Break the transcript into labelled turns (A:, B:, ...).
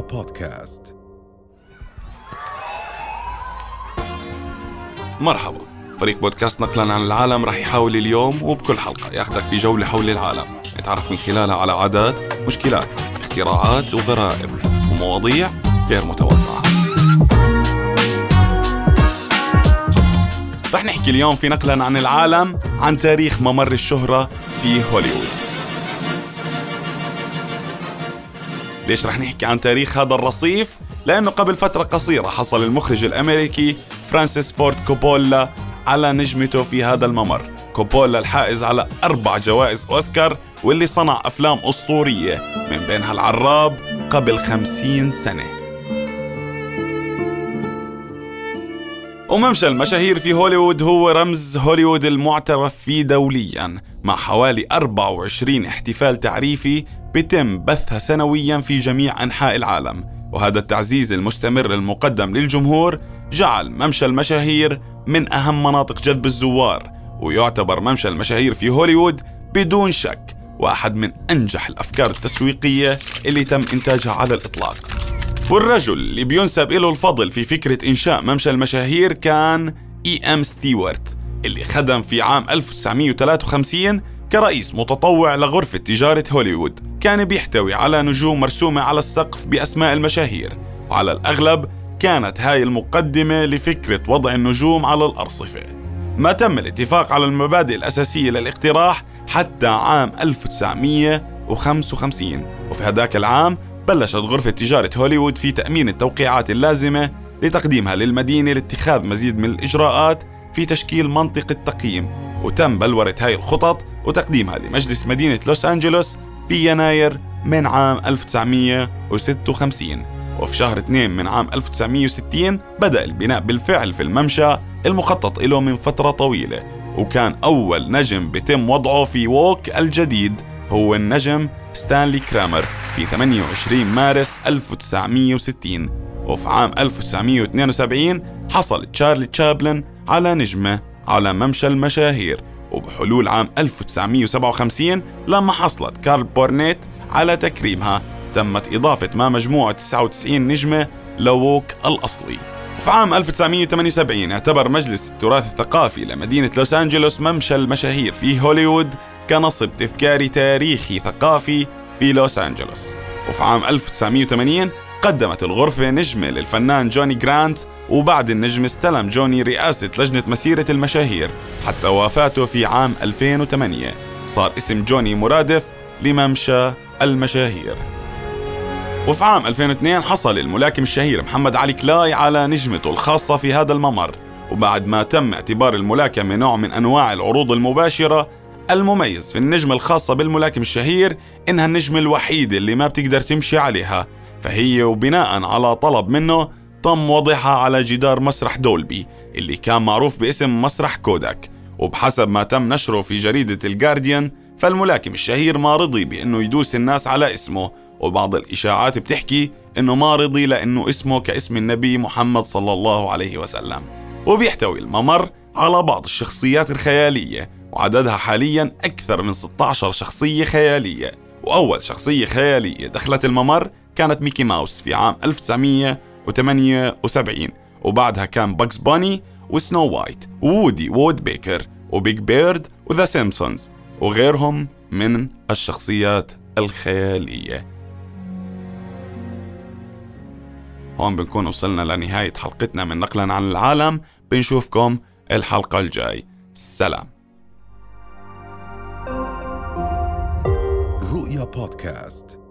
A: بودكاست
B: مرحبا. فريق بودكاست نقلا عن العالم رح يحاول اليوم وبكل حلقة ياخدك في جولة حول العالم. نتعرف من خلالها على عادات مشكلات اختراعات وغرائب ومواضيع غير متوقعة. رح نحكي اليوم في نقلا عن العالم عن تاريخ ممر الشهرة في هوليوود. ليش رح نحكي عن تاريخ هذا الرصيف؟ لأنه قبل فترة قصيرة حصل المخرج الأمريكي فرانسيس فورد كوبولا على نجمته في هذا الممر كوبولا الحائز على أربع جوائز أوسكار واللي صنع أفلام أسطورية من بينها العراب قبل خمسين سنة وممشى المشاهير في هوليوود هو رمز هوليوود المعترف فيه دوليا مع حوالي 24 احتفال تعريفي بتم بثها سنويا في جميع أنحاء العالم. وهذا التعزيز المستمر المقدم للجمهور جعل ممشى المشاهير من أهم مناطق جذب الزوار ويعتبر ممشى المشاهير في هوليوود بدون شك واحد من أنجح الأفكار التسويقية اللي تم إنتاجها على الإطلاق. والرجل اللي بينسب له الفضل في فكرة إنشاء ممشى المشاهير كان إي أم ستيوارت اللي خدم في عام 1953 كرئيس متطوع لغرفة تجارة هوليوود. كان بيحتوي على نجوم مرسومة على السقف بأسماء المشاهير. وعلى الأغلب كانت هاي المقدمة لفكرة وضع النجوم على الأرصفة. ما تم الاتفاق على المبادئ الأساسية للاقتراح حتى عام 1955 وفي هذاك العام بلشت غرفة تجارة هوليوود في تأمين التوقيعات اللازمة لتقديمها للمدينة لاتخاذ مزيد من الإجراءات في تشكيل منطقة تقييم. وتم بلورة هاي الخطط وتقديمها لمجلس مدينة لوس أنجلوس في يناير من عام 1956 وفي شهر 2 من عام 1960 بدأ البناء بالفعل في الممشى المخطط له من فترة طويلة. وكان أول نجم بتم وضعه في ووك الجديد هو النجم ستانلي كرامر في 28 مارس 1960 وفي عام 1972 حصل تشارلي تشابلن على نجمة على ممشى المشاهير. وبحلول عام 1957 لما حصلت كارول بورنيت على تكريمها تمت إضافة ما مجموعه 99 نجمة ل walk الأصلي. في عام 1978 اعتبر مجلس التراث الثقافي لمدينة لوس أنجلوس ممشى المشاهير في هوليوود كنصب تذكاري تاريخي ثقافي في لوس أنجلوس. وفي عام 1980 قدمت الغرفة نجمة للفنان جوني جرانت وبعد النجمة استلم جوني رئاسة لجنة مسيرة المشاهير حتى وفاته في عام 2008 صار اسم جوني مرادف لممشى المشاهير. وفي عام 2002 حصل الملاكم الشهير محمد علي كلاي على نجمته الخاصة في هذا الممر. وبعد ما تم اعتبار الملاكمة نوع من أنواع العروض المباشرة المميز في النجمة الخاصة بالملاكم الشهير إنها النجمة الوحيدة اللي ما بتقدر تمشي عليها فهي وبناء على طلب منه تم وضعها على جدار مسرح دولبي اللي كان معروف باسم مسرح كوداك. وبحسب ما تم نشره في جريدة الجارديان فالملاكم الشهير ما رضي بأنه يدوس الناس على اسمه. وبعض الإشاعات بتحكي أنه ما رضي لأنه اسمه كاسم النبي محمد صلى الله عليه وسلم. وبيحتوي الممر على بعض الشخصيات الخيالية وعددها حاليا أكثر من 16 شخصية خيالية. وأول شخصية خيالية دخلت الممر كانت ميكي ماوس في عام 1978 وبعدها كان باغز باني وسنو وايت وودي وودبيكر وبيج بيرد وذا سيمبسونز وغيرهم من الشخصيات الخيالية. هون بنكون وصلنا لنهاية حلقتنا من نقلا عن العالم. بنشوفكم الحلقة الجاي. سلام.
A: رؤيا بودكاست